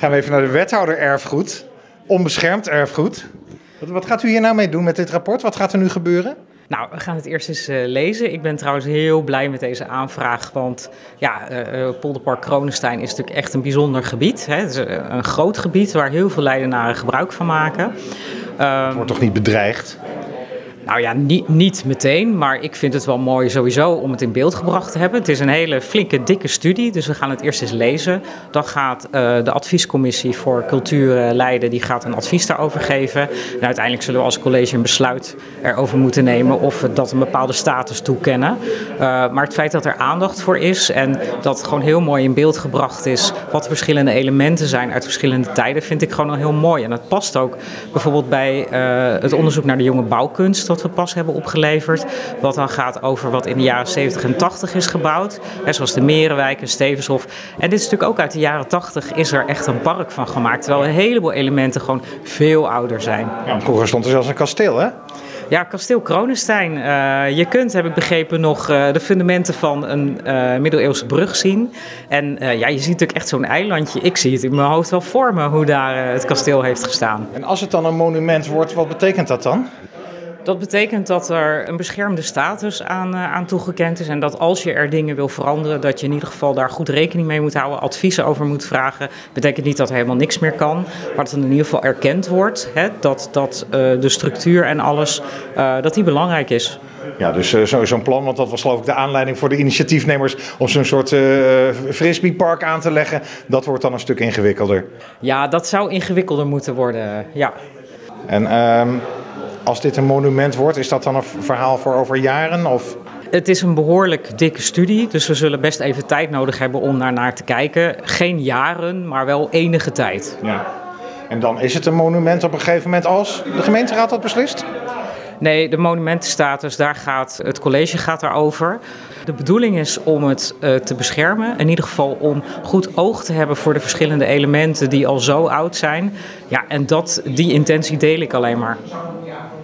Gaan we even naar de wethouder erfgoed. Onbeschermd erfgoed. Wat, wat gaat u hier nou mee doen met dit rapport? Wat gaat er nu gebeuren? Nou, we gaan het eerst eens uh, lezen. Ik ben trouwens heel blij met deze aanvraag, want ja, uh, Polderpark Kronenstein is natuurlijk echt een bijzonder gebied. Hè. Het is een groot gebied waar heel veel Leidenaren gebruik van maken. Het wordt toch niet bedreigd? Nou ja, niet, niet meteen, maar ik vind het wel mooi sowieso om het in beeld gebracht te hebben. Het is een hele flinke, dikke studie, dus we gaan het eerst eens lezen. Dan gaat uh, de adviescommissie voor cultuur Leiden, die gaat een advies daarover geven. En uiteindelijk zullen we als college een besluit erover moeten nemen of we dat een bepaalde status toekennen. Uh, maar het feit dat er aandacht voor is en dat gewoon heel mooi in beeld gebracht is wat de verschillende elementen zijn uit verschillende tijden, vind ik gewoon al heel mooi. En dat past ook bijvoorbeeld bij het onderzoek naar de jonge bouwkunst wat we pas hebben opgeleverd. Wat dan gaat over wat in de jaren 70 en 80 is gebouwd. Hè, zoals de Merenwijk en Stevenshof. En dit is natuurlijk ook uit de jaren 80 is er echt een park van gemaakt. Terwijl een heleboel elementen gewoon veel ouder zijn. Ja, vroeger stond er zelfs een kasteel, hè? Ja, kasteel Kronenstein. Uh, je kunt, heb ik begrepen, nog uh, de fundamenten van een uh, middeleeuwse brug zien. En ja, je ziet natuurlijk echt zo'n eilandje. Ik zie het in mijn hoofd wel vormen hoe daar het kasteel heeft gestaan. En als het dan een monument wordt, wat betekent dat dan? Dat betekent dat er een beschermde status aan, uh, aan toegekend is. En dat als je er dingen wil veranderen, dat je in ieder geval daar goed rekening mee moet houden, adviezen over moet vragen. Betekent niet dat er helemaal niks meer kan, maar dat het in ieder geval erkend wordt hè, dat, dat uh, de structuur en alles, uh, dat die belangrijk is. Ja, dus uh, zo'n zo plan, want dat was geloof ik de aanleiding voor de initiatiefnemers om zo'n soort frisbeepark aan te leggen. Dat wordt dan een stuk ingewikkelder. Ja, dat zou ingewikkelder moeten worden, ja. En um, als dit een monument wordt, is dat dan een verhaal voor over jaren? Of? Het is een behoorlijk dikke studie, dus we zullen best even tijd nodig hebben om daar naar te kijken. Geen jaren, maar wel enige tijd. Ja. En dan is het een monument op een gegeven moment als de gemeenteraad dat beslist? Nee, de monumentenstatus, daar gaat het college gaat daarover. De bedoeling is om het uh, te beschermen. In ieder geval om goed oog te hebben voor de verschillende elementen die al zo oud zijn. Ja, en dat, die intentie deel ik alleen maar.